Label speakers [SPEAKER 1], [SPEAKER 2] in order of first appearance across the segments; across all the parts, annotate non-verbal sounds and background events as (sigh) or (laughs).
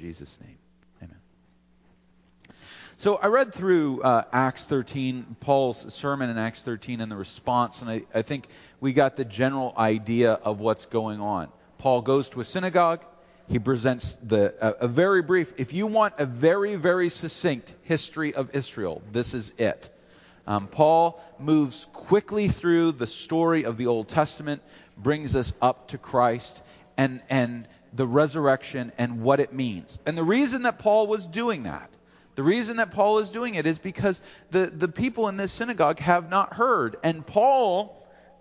[SPEAKER 1] Jesus' name. Amen. So I read through uh, Acts 13, Paul's sermon in Acts 13 and the response, and I, I think we got the general idea of what's going on. Paul goes to a synagogue. He presents the, a, very brief, if you want a very, very succinct history of Israel, this is it. Um, Paul moves quickly through the story of the Old Testament, brings us up to Christ and, and the resurrection and what it means. And the reason that Paul was doing that the reason that Paul is doing it is because the, the people in this synagogue have not heard. And Paul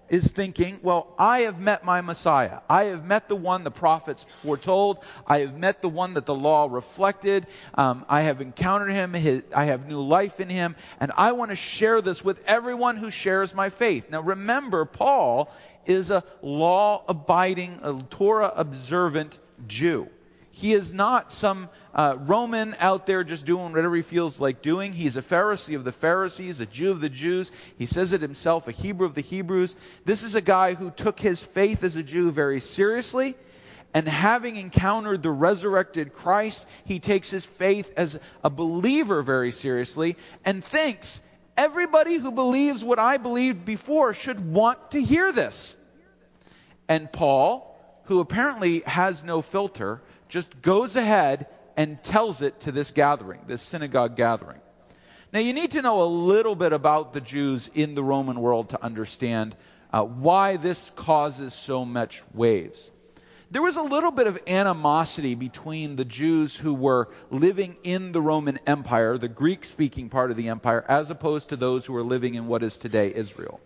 [SPEAKER 1] is thinking, well, I have met my Messiah. I have met the one the prophets foretold. I have met the one that the law reflected. Um, I have encountered him. His, I have new life in him. And I want to share this with everyone who shares my faith. Now remember, Paul is a law abiding, a Torah observant Jew. He is not some uh, Roman out there just doing whatever he feels like doing. He's a Pharisee of the Pharisees, a Jew of the Jews. He says it himself, a Hebrew of the Hebrews. This is a guy who took his faith as a Jew very seriously. And having encountered the resurrected Christ, he takes his faith as a believer very seriously and thinks everybody who believes what I believed before should want to hear this. And Paul, who apparently has no filter, just goes ahead and tells it to this gathering, this synagogue gathering. Now, you need to know a little bit about the Jews in the Roman world to understand uh, why this causes so much waves. There was a little bit of animosity between the Jews who were living in the Roman Empire, the Greek speaking part of the empire, as opposed to those who were living in what is today Israel.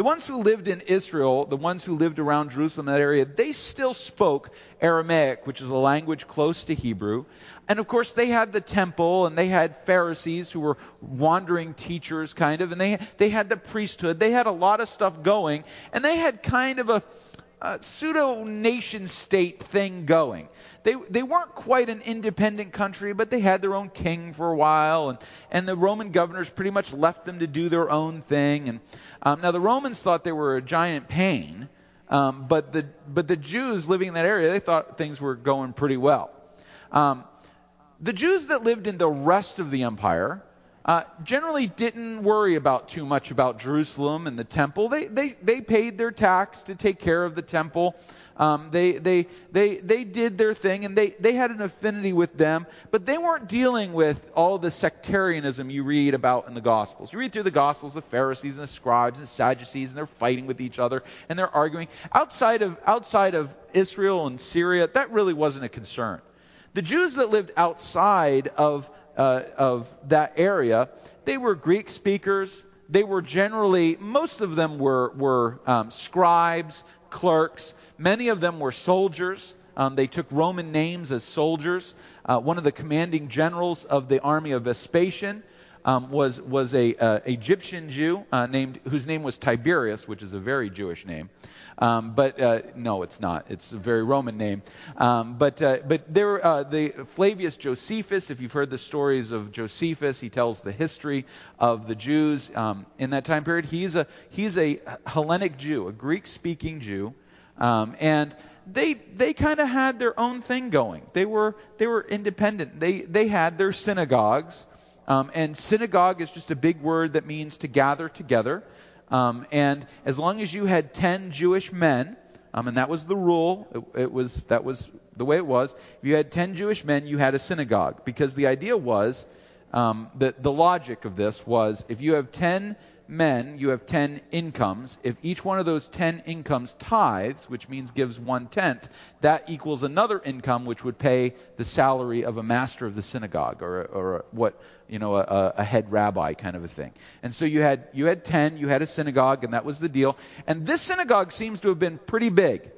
[SPEAKER 1] The ones who lived in Israel, the ones who lived around Jerusalem, that area, they still spoke Aramaic, which is a language close to Hebrew. And of course, they had the temple and they had Pharisees who were wandering teachers, kind of, and they, they had the priesthood. They had a lot of stuff going, and they had kind of a, a pseudo nation state thing going they, they weren't quite an independent country, but they had their own king for a while, and, and the Roman governors pretty much left them to do their own thing. And um, now the Romans thought they were a giant pain, um, but the but the Jews living in that area they thought things were going pretty well. Um, the Jews that lived in the rest of the empire uh, generally didn't worry about too much about Jerusalem and the temple. They they they paid their tax to take care of the temple. Um, they, they, they, they did their thing and they, they had an affinity with them, but they weren't dealing with all the sectarianism you read about in the Gospels. You read through the Gospels, the Pharisees and the scribes and Sadducees, and they're fighting with each other and they're arguing. Outside of, outside of Israel and Syria, that really wasn't a concern. The Jews that lived outside of, uh, of that area, they were Greek speakers. They were generally, most of them were, were um, scribes, clerks. Many of them were soldiers. Um, they took Roman names as soldiers. Uh, one of the commanding generals of the army of Vespasian um, was was a uh, Egyptian Jew uh, named whose name was Tiberius, which is a very Jewish name. Um, but uh, no, it's not. It's a very Roman name. Um, but uh, but there, uh, the Flavius Josephus. If you've heard the stories of Josephus, he tells the history of the Jews um, in that time period. He's a he's a Hellenic Jew, a Greek-speaking Jew, um, and they they kind of had their own thing going. They were they were independent. They they had their synagogues, um, and synagogue is just a big word that means to gather together. Um, and as long as you had 10 Jewish men, um, and that was the rule, it, it, was that was the way it was. If you had 10 Jewish men, you had a synagogue because the idea was um, that the logic of this was if you have 10 men, you have 10 incomes. If each one of those 10 incomes tithes, which means gives one tenth, that equals another income which would pay the salary of a master of the synagogue or, or what, you know, a, a head rabbi kind of a thing. And so you had, you had 10, you had a synagogue, and that was the deal. And this synagogue seems to have been pretty big.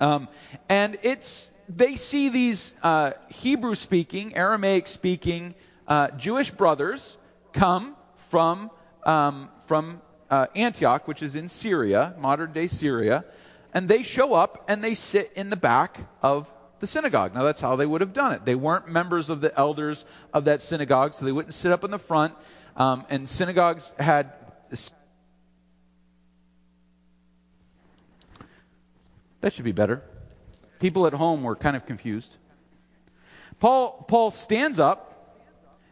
[SPEAKER 1] Um, and it's, they see these uh, Hebrew speaking, Aramaic speaking uh, Jewish brothers come from um, from uh, Antioch, which is in Syria, modern day Syria, and they show up and they sit in the back of the synagogue. Now, that's how they would have done it. They weren't members of the elders of that synagogue, so they wouldn't sit up in the front. Um, and synagogues had. That should be better. People at home were kind of confused. Paul, Paul stands up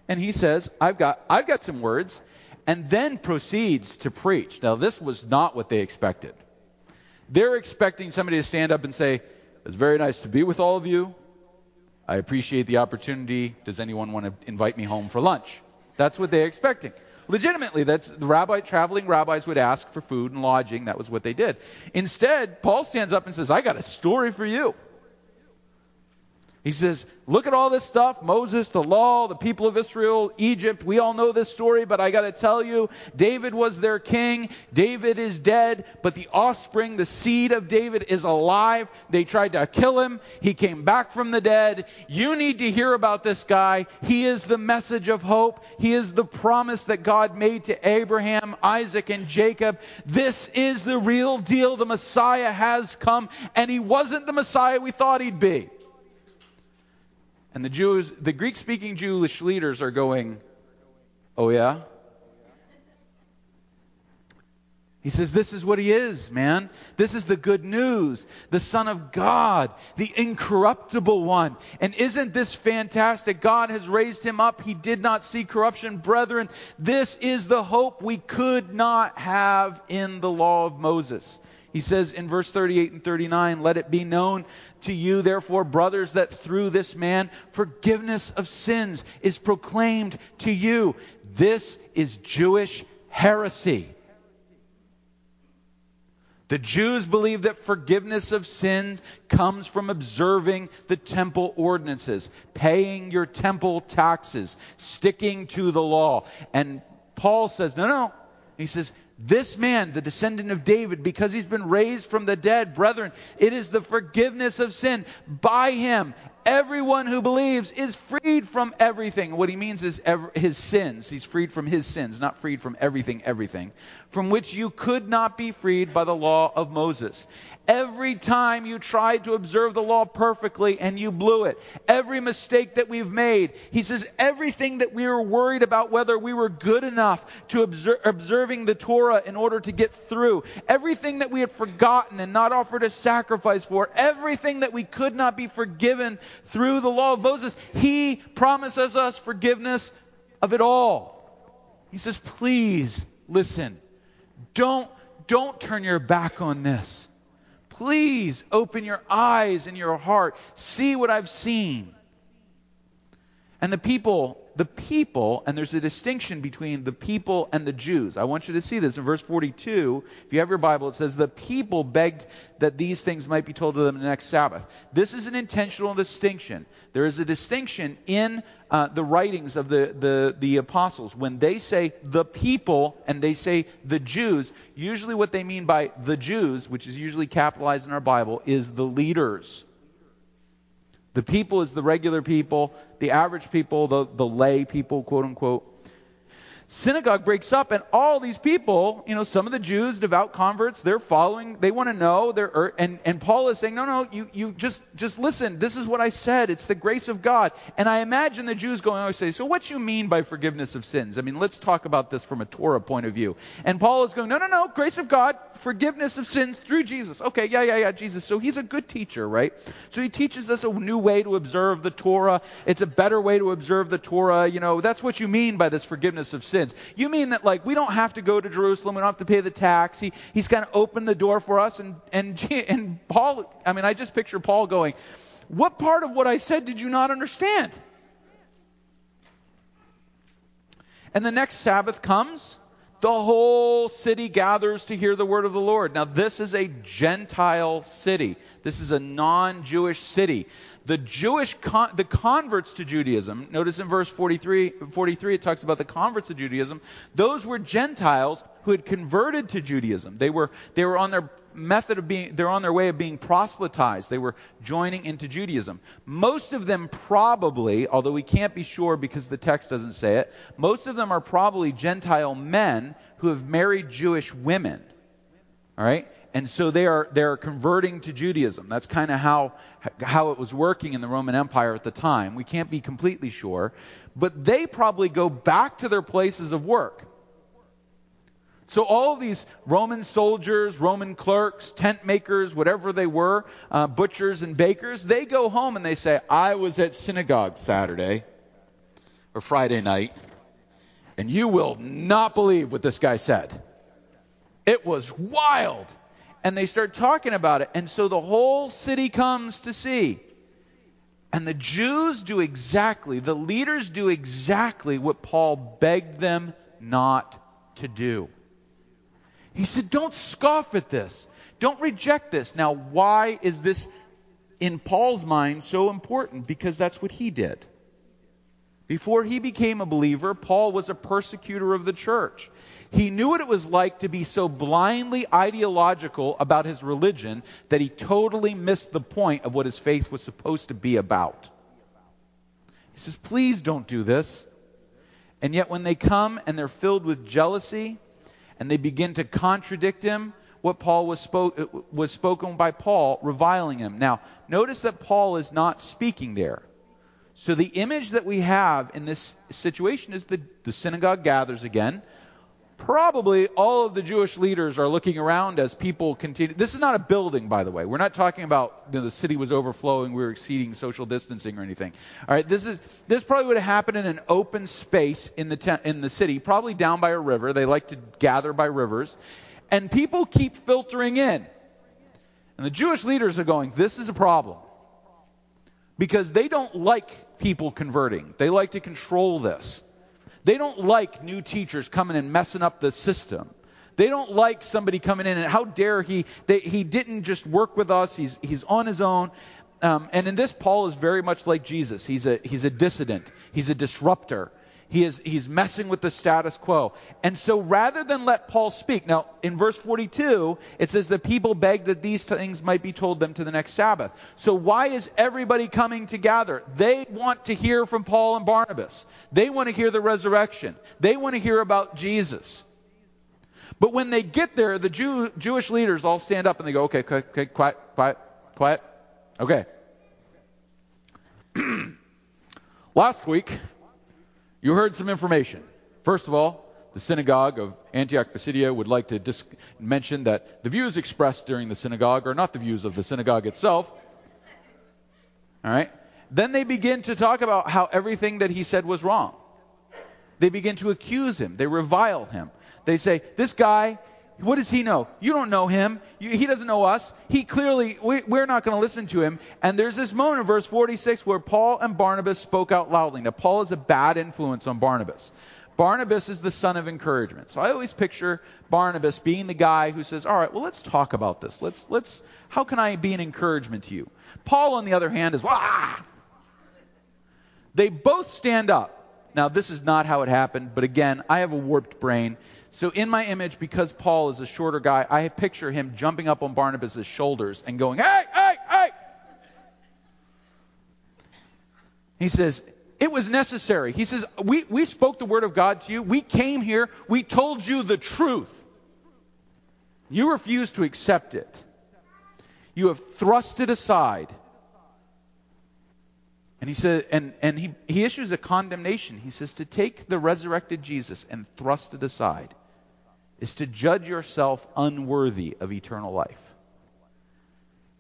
[SPEAKER 1] and he says, I've got, I've got some words, and then proceeds to preach. Now, this was not what they expected. They're expecting somebody to stand up and say, It's very nice to be with all of you. I appreciate the opportunity. Does anyone want to invite me home for lunch? That's what they're expecting. Legitimately, that's the rabbi, traveling rabbis would ask for food and lodging. That was what they did. Instead, Paul stands up and says, I got a story for you. He says, Look at all this stuff Moses, the law, the people of Israel, Egypt. We all know this story, but I got to tell you, David was their king. David is dead, but the offspring, the seed of David, is alive. They tried to kill him. He came back from the dead. You need to hear about this guy. He is the message of hope. He is the promise that God made to Abraham, Isaac, and Jacob. This is the real deal. The Messiah has come, and he wasn't the Messiah we thought he'd be. And the Jews, the Greek speaking Jewish leaders are going, Oh, yeah? He says, This is what he is, man. This is the good news. The Son of God, the incorruptible one. And isn't this fantastic? God has raised him up. He did not see corruption. Brethren, this is the hope we could not have in the law of Moses. He says in verse 38 and 39, Let it be known to you, therefore, brothers, that through this man forgiveness of sins is proclaimed to you. This is Jewish heresy. The Jews believe that forgiveness of sins comes from observing the temple ordinances, paying your temple taxes, sticking to the law. And Paul says, no, no. He says, this man, the descendant of David, because he's been raised from the dead, brethren, it is the forgiveness of sin. By him, everyone who believes is freed from everything. What he means is his sins. He's freed from his sins, not freed from everything, everything, from which you could not be freed by the law of Moses. Every time you tried to observe the law perfectly and you blew it. Every mistake that we've made. He says everything that we were worried about whether we were good enough to observe, observing the Torah in order to get through. Everything that we had forgotten and not offered a sacrifice for. Everything that we could not be forgiven through the law of Moses. He promises us forgiveness of it all. He says, please listen. Don't, don't turn your back on this. Please open your eyes and your heart. See what I've seen. And the people, the people, and there's a distinction between the people and the Jews. I want you to see this in verse 42. If you have your Bible, it says, The people begged that these things might be told to them the next Sabbath. This is an intentional distinction. There is a distinction in uh, the writings of the, the, the apostles. When they say the people and they say the Jews, usually what they mean by the Jews, which is usually capitalized in our Bible, is the leaders. The people is the regular people, the average people, the, the lay people, quote unquote synagogue breaks up and all these people you know some of the jews devout converts they're following they want to know they're er, and, and paul is saying no no you, you just just listen. This is what i said. It's the grace of god. And i imagine the jews going to say so what you mean by forgiveness of sins? I mean let's talk about this from a torah point of view. And paul is going no no no grace of god forgiveness of sins through jesus. Okay yeah yeah yeah jesus. So he's a good teacher right? So he teaches us a new way to observe the torah. It's a better way to observe the torah. You know that's what you mean by this forgiveness of sins sins. You mean that like we don't have to go to Jerusalem, we don't have to pay the tax. He, he's kind of opened the door for us. And, and, (laughs) and Paul, I mean, I just picture Paul going, What part of what I said did you not understand? And the next Sabbath comes, the whole city gathers to hear the word of the Lord. Now, this is a Gentile city. This is a non Jewish city the Jewish, con- the converts to Judaism, notice in verse 43, 43 it talks about the converts to Judaism. Those were Gentiles who had converted to Judaism. They were, they were on their method of being, they're on their way of being proselytized. They were joining into Judaism. Most of them probably, although we can't be sure because the text doesn't say it, most of them are probably Gentile men who have married Jewish women. All right? and so they are they're converting to Judaism. That's kind of how how it was working in the Roman Empire at the time. We can't be completely sure, but they probably go back to their places of work. So all these Roman soldiers, Roman clerks, tent makers, whatever they were, uh, butchers and bakers, they go home and they say, I was at synagogue Saturday or Friday night, and you will not believe what this guy said. It was wild. And they start talking about it. And so the whole city comes to see. And the Jews do exactly, the leaders do exactly what Paul begged them not to do. He said, Don't scoff at this. Don't reject this. Now, why is this in Paul's mind so important? Because that's what he did. Before he became a believer, Paul was a persecutor of the church. He knew what it was like to be so blindly ideological about his religion that he totally missed the point of what his faith was supposed to be about. He says, Please don't do this. And yet, when they come and they're filled with jealousy, and they begin to contradict him, what Paul was, spoke, was spoken by Paul, reviling him. Now, notice that Paul is not speaking there. So the image that we have in this situation is the, the synagogue gathers again probably all of the Jewish leaders are looking around as people continue. This is not a building, by the way. We're not talking about you know, the city was overflowing, we were exceeding social distancing or anything. All right, this is this probably would have happened in an open space in the te- in the city, probably down by a river. They like to gather by rivers, and people keep filtering in. And the Jewish leaders are going, "This is a problem." Because they don't like people converting. They like to control this. They don't like new teachers coming and messing up the system. They don't like somebody coming in and how dare he? They, he didn't just work with us. He's he's on his own. Um, and in this, Paul is very much like Jesus. He's a he's a dissident. He's a disruptor. He is, he's messing with the status quo. And so rather than let Paul speak, now in verse 42, it says the people begged that these things might be told them to the next Sabbath. So why is everybody coming together? They want to hear from Paul and Barnabas. They want to hear the resurrection. They want to hear about Jesus. But when they get there, the Jew, Jewish leaders all stand up and they go, okay, okay, okay quiet, quiet, quiet. Okay. (clears throat) Last week, you heard some information. First of all, the synagogue of Antioch Pisidia would like to dis- mention that the views expressed during the synagogue are not the views of the synagogue itself. All right? Then they begin to talk about how everything that he said was wrong. They begin to accuse him. They revile him. They say, This guy, what does he know? You don't know him. You, he doesn't know us. He clearly, we, we're not going to listen to him. And there's this moment in verse 46 where Paul and Barnabas spoke out loudly. Now, Paul is a bad influence on Barnabas. Barnabas is the son of encouragement. So I always picture Barnabas being the guy who says, "All right, well, let's talk about this. Let's let's how can I be an encouragement to you?" Paul on the other hand is, "Wah!" They both stand up. Now, this is not how it happened, but again, I have a warped brain. So in my image, because Paul is a shorter guy, I picture him jumping up on Barnabas' shoulders and going, hey, hey, hey! He says, it was necessary. He says, we, we spoke the word of God to you. We came here. We told you the truth. You refused to accept it. You have thrust it aside. And he said, and, and he, he issues a condemnation. He says, to take the resurrected Jesus and thrust it aside is to judge yourself unworthy of eternal life.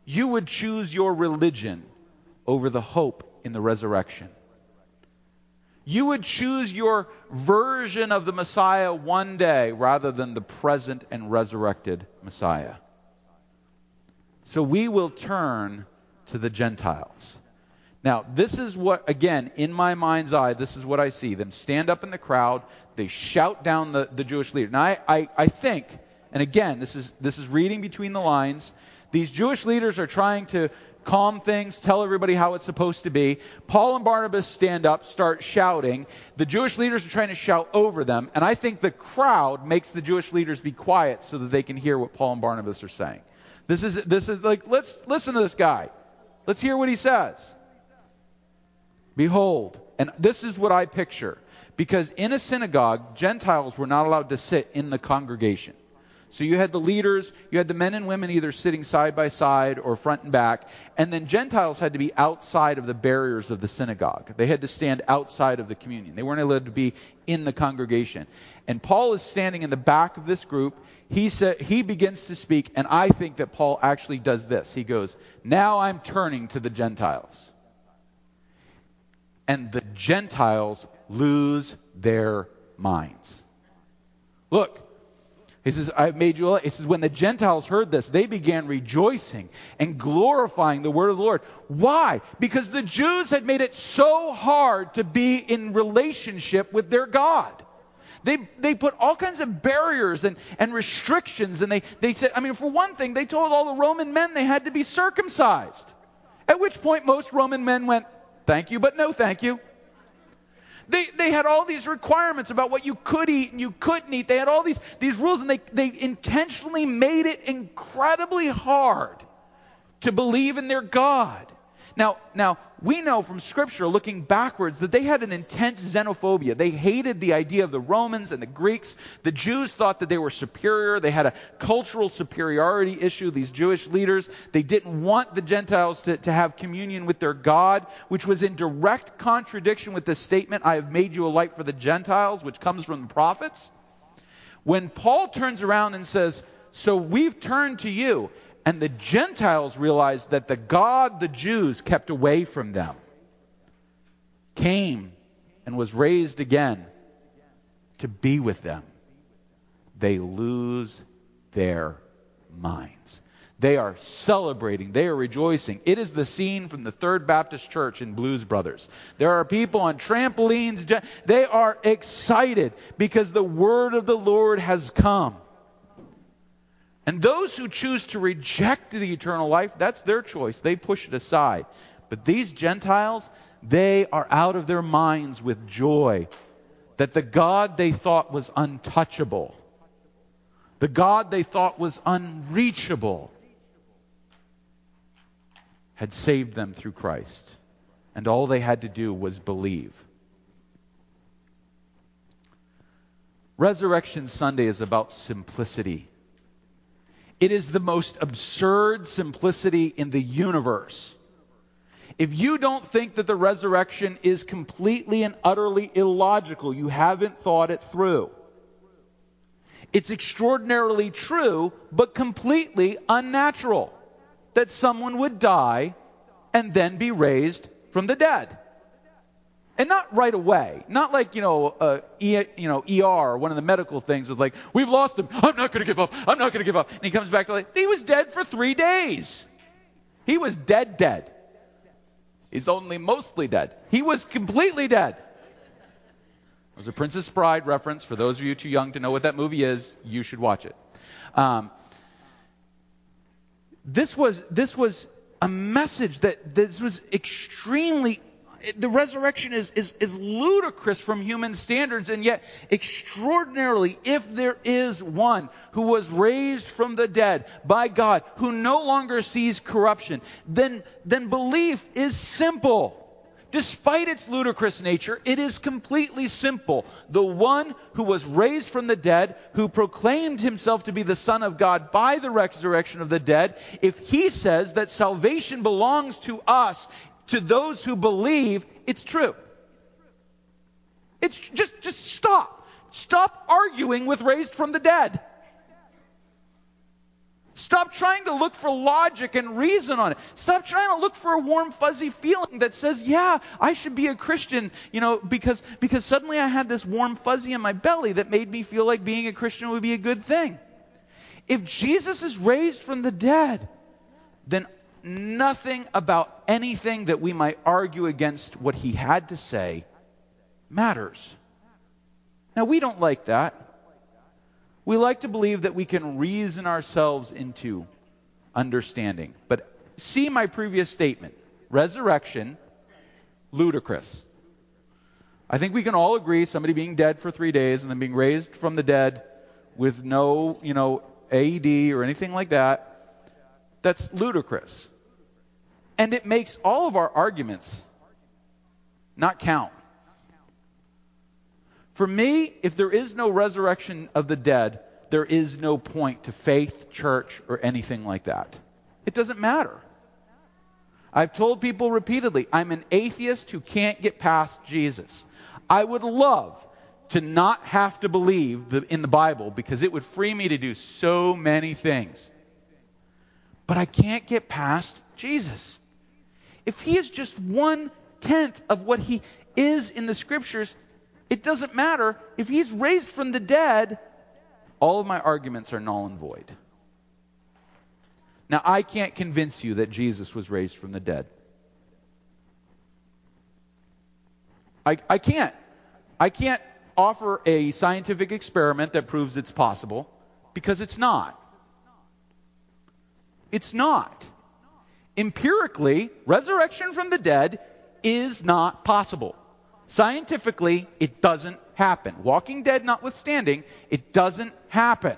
[SPEAKER 1] You would choose your religion over the hope in the resurrection. You would choose your version of the Messiah one day rather than the present and resurrected Messiah. So we will turn to the Gentiles. Now, this is what, again, in my mind's eye, this is what I see. Them stand up in the crowd, they shout down the, the Jewish leader. Now, I, I, I think, and again, this is, this is reading between the lines, these Jewish leaders are trying to calm things, tell everybody how it's supposed to be. Paul and Barnabas stand up, start shouting. The Jewish leaders are trying to shout over them, and I think the crowd makes the Jewish leaders be quiet so that they can hear what Paul and Barnabas are saying. This is this is like let's listen to this guy. Let's hear what he says. Behold, and this is what I picture. Because in a synagogue, Gentiles were not allowed to sit in the congregation. So you had the leaders, you had the men and women either sitting side by side or front and back, and then Gentiles had to be outside of the barriers of the synagogue. They had to stand outside of the communion. They weren't allowed to be in the congregation. And Paul is standing in the back of this group. He said he begins to speak, and I think that Paul actually does this. He goes, "Now I'm turning to the Gentiles." And the Gentiles lose their minds. Look, he says, I've made you. He says, when the Gentiles heard this, they began rejoicing and glorifying the word of the Lord. Why? Because the Jews had made it so hard to be in relationship with their God. They, they put all kinds of barriers and, and restrictions, and they, they said, I mean, for one thing, they told all the Roman men they had to be circumcised. At which point, most Roman men went, Thank you, but no thank you. They, they had all these requirements about what you could eat and you couldn't eat. They had all these, these rules, and they, they intentionally made it incredibly hard to believe in their God. Now, now we know from Scripture, looking backwards, that they had an intense xenophobia. They hated the idea of the Romans and the Greeks. The Jews thought that they were superior. They had a cultural superiority issue, these Jewish leaders. They didn't want the Gentiles to, to have communion with their God, which was in direct contradiction with the statement, I have made you a light for the Gentiles, which comes from the prophets. When Paul turns around and says, So we've turned to you, and the Gentiles realized that the God the Jews kept away from them came and was raised again to be with them. They lose their minds. They are celebrating. They are rejoicing. It is the scene from the Third Baptist Church in Blues Brothers. There are people on trampolines. They are excited because the word of the Lord has come. And those who choose to reject the eternal life, that's their choice. They push it aside. But these Gentiles, they are out of their minds with joy that the God they thought was untouchable, the God they thought was unreachable, had saved them through Christ. And all they had to do was believe. Resurrection Sunday is about simplicity. It is the most absurd simplicity in the universe. If you don't think that the resurrection is completely and utterly illogical, you haven't thought it through. It's extraordinarily true, but completely unnatural that someone would die and then be raised from the dead and not right away. Not like you know, uh, e, you know, ER, one of the medical things was like, we've lost him. I'm not going to give up. I'm not going to give up. And he comes back to like, he was dead for three days. He was dead, dead. He's only mostly dead. He was completely dead. It was a Princess Bride reference. For those of you too young to know what that movie is, you should watch it. Um, this was this was a message that this was extremely the resurrection is, is, is ludicrous from human standards, and yet extraordinarily, if there is one who was raised from the dead by God, who no longer sees corruption, then, then belief is simple. Despite its ludicrous nature, it is completely simple. The one who was raised from the dead, who proclaimed himself to be the Son of God by the resurrection of the dead, if he says that salvation belongs to us to those who believe it's true. It's just, just stop. Stop arguing with raised from the dead. Stop trying to look for logic and reason on it. Stop trying to look for a warm, fuzzy feeling that says, yeah, I should be a Christian, you know, because, because suddenly I had this warm fuzzy in my belly that made me feel like being a Christian would be a good thing. If Jesus is raised from the dead, then nothing about anything that we might argue against what he had to say matters. Now, we don't like that. We like to believe that we can reason ourselves into understanding. But see my previous statement resurrection, ludicrous. I think we can all agree somebody being dead for three days and then being raised from the dead with no, you know, AED or anything like that, that's ludicrous. And it makes all of our arguments not count. For me, if there is no resurrection of the dead, there is no point to faith, church, or anything like that. It doesn't matter. I've told people repeatedly, I'm an atheist who can't get past Jesus. I would love to not have to believe in the Bible because it would free me to do so many things. But I can't get past Jesus. If he is just one tenth of what he is in the scriptures, it doesn't matter. If he's raised from the dead, all of my arguments are null and void. Now, I can't convince you that Jesus was raised from the dead. I, I can't. I can't offer a scientific experiment that proves it's possible because it's not. It's not. Empirically, resurrection from the dead is not possible. Scientifically, it doesn't happen. Walking Dead notwithstanding, it doesn't happen.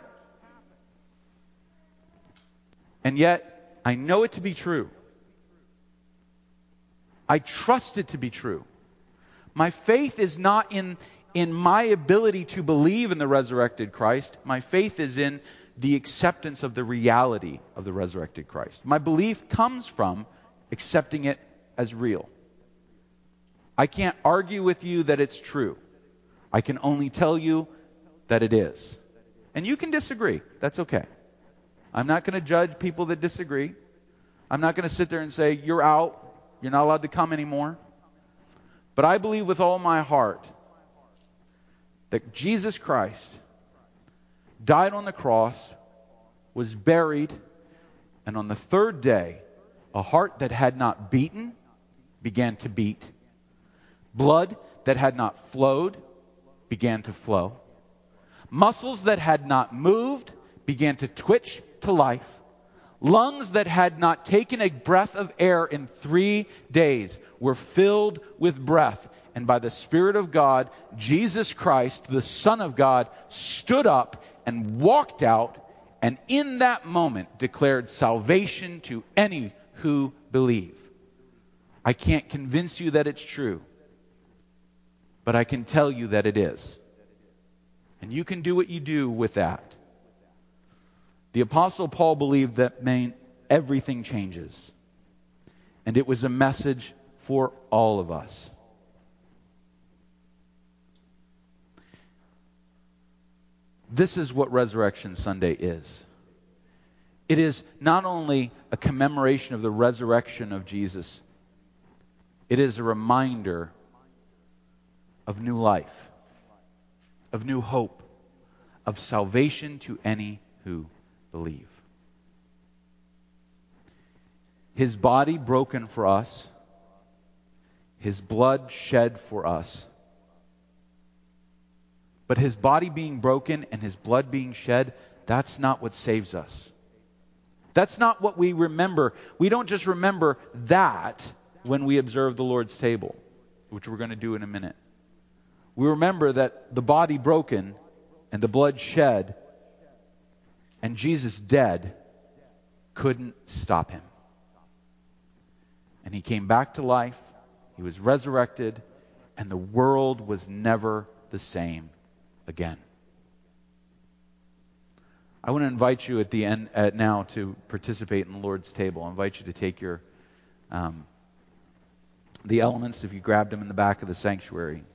[SPEAKER 1] And yet, I know it to be true. I trust it to be true. My faith is not in, in my ability to believe in the resurrected Christ. My faith is in the acceptance of the reality of the resurrected Christ. My belief comes from accepting it as real. I can't argue with you that it's true. I can only tell you that it is. And you can disagree. That's okay. I'm not going to judge people that disagree. I'm not going to sit there and say, you're out. You're not allowed to come anymore. But I believe with all my heart that Jesus Christ died on the cross, was buried, and on the third day, a heart that had not beaten began to beat. Blood that had not flowed began to flow. Muscles that had not moved began to twitch to life. Lungs that had not taken a breath of air in three days were filled with breath. And by the Spirit of God, Jesus Christ, the Son of God, stood up and walked out, and in that moment declared salvation to any who believe. I can't convince you that it's true, but I can tell you that it is. And you can do what you do with that. The Apostle Paul believed that everything changes. And it was a message for all of us. This is what Resurrection Sunday is. It is not only a commemoration of the resurrection of Jesus, it is a reminder of new life, of new hope, of salvation to any who believe. His body broken for us, his blood shed for us. But his body being broken and his blood being shed, that's not what saves us. That's not what we remember. We don't just remember that when we observe the Lord's table, which we're going to do in a minute. We remember that the body broken and the blood shed and Jesus dead couldn't stop him. And he came back to life, he was resurrected, and the world was never the same again. I want to invite you at the end at now to participate in the Lord's table. I invite you to take your um, the elements if you grabbed them in the back of the sanctuary.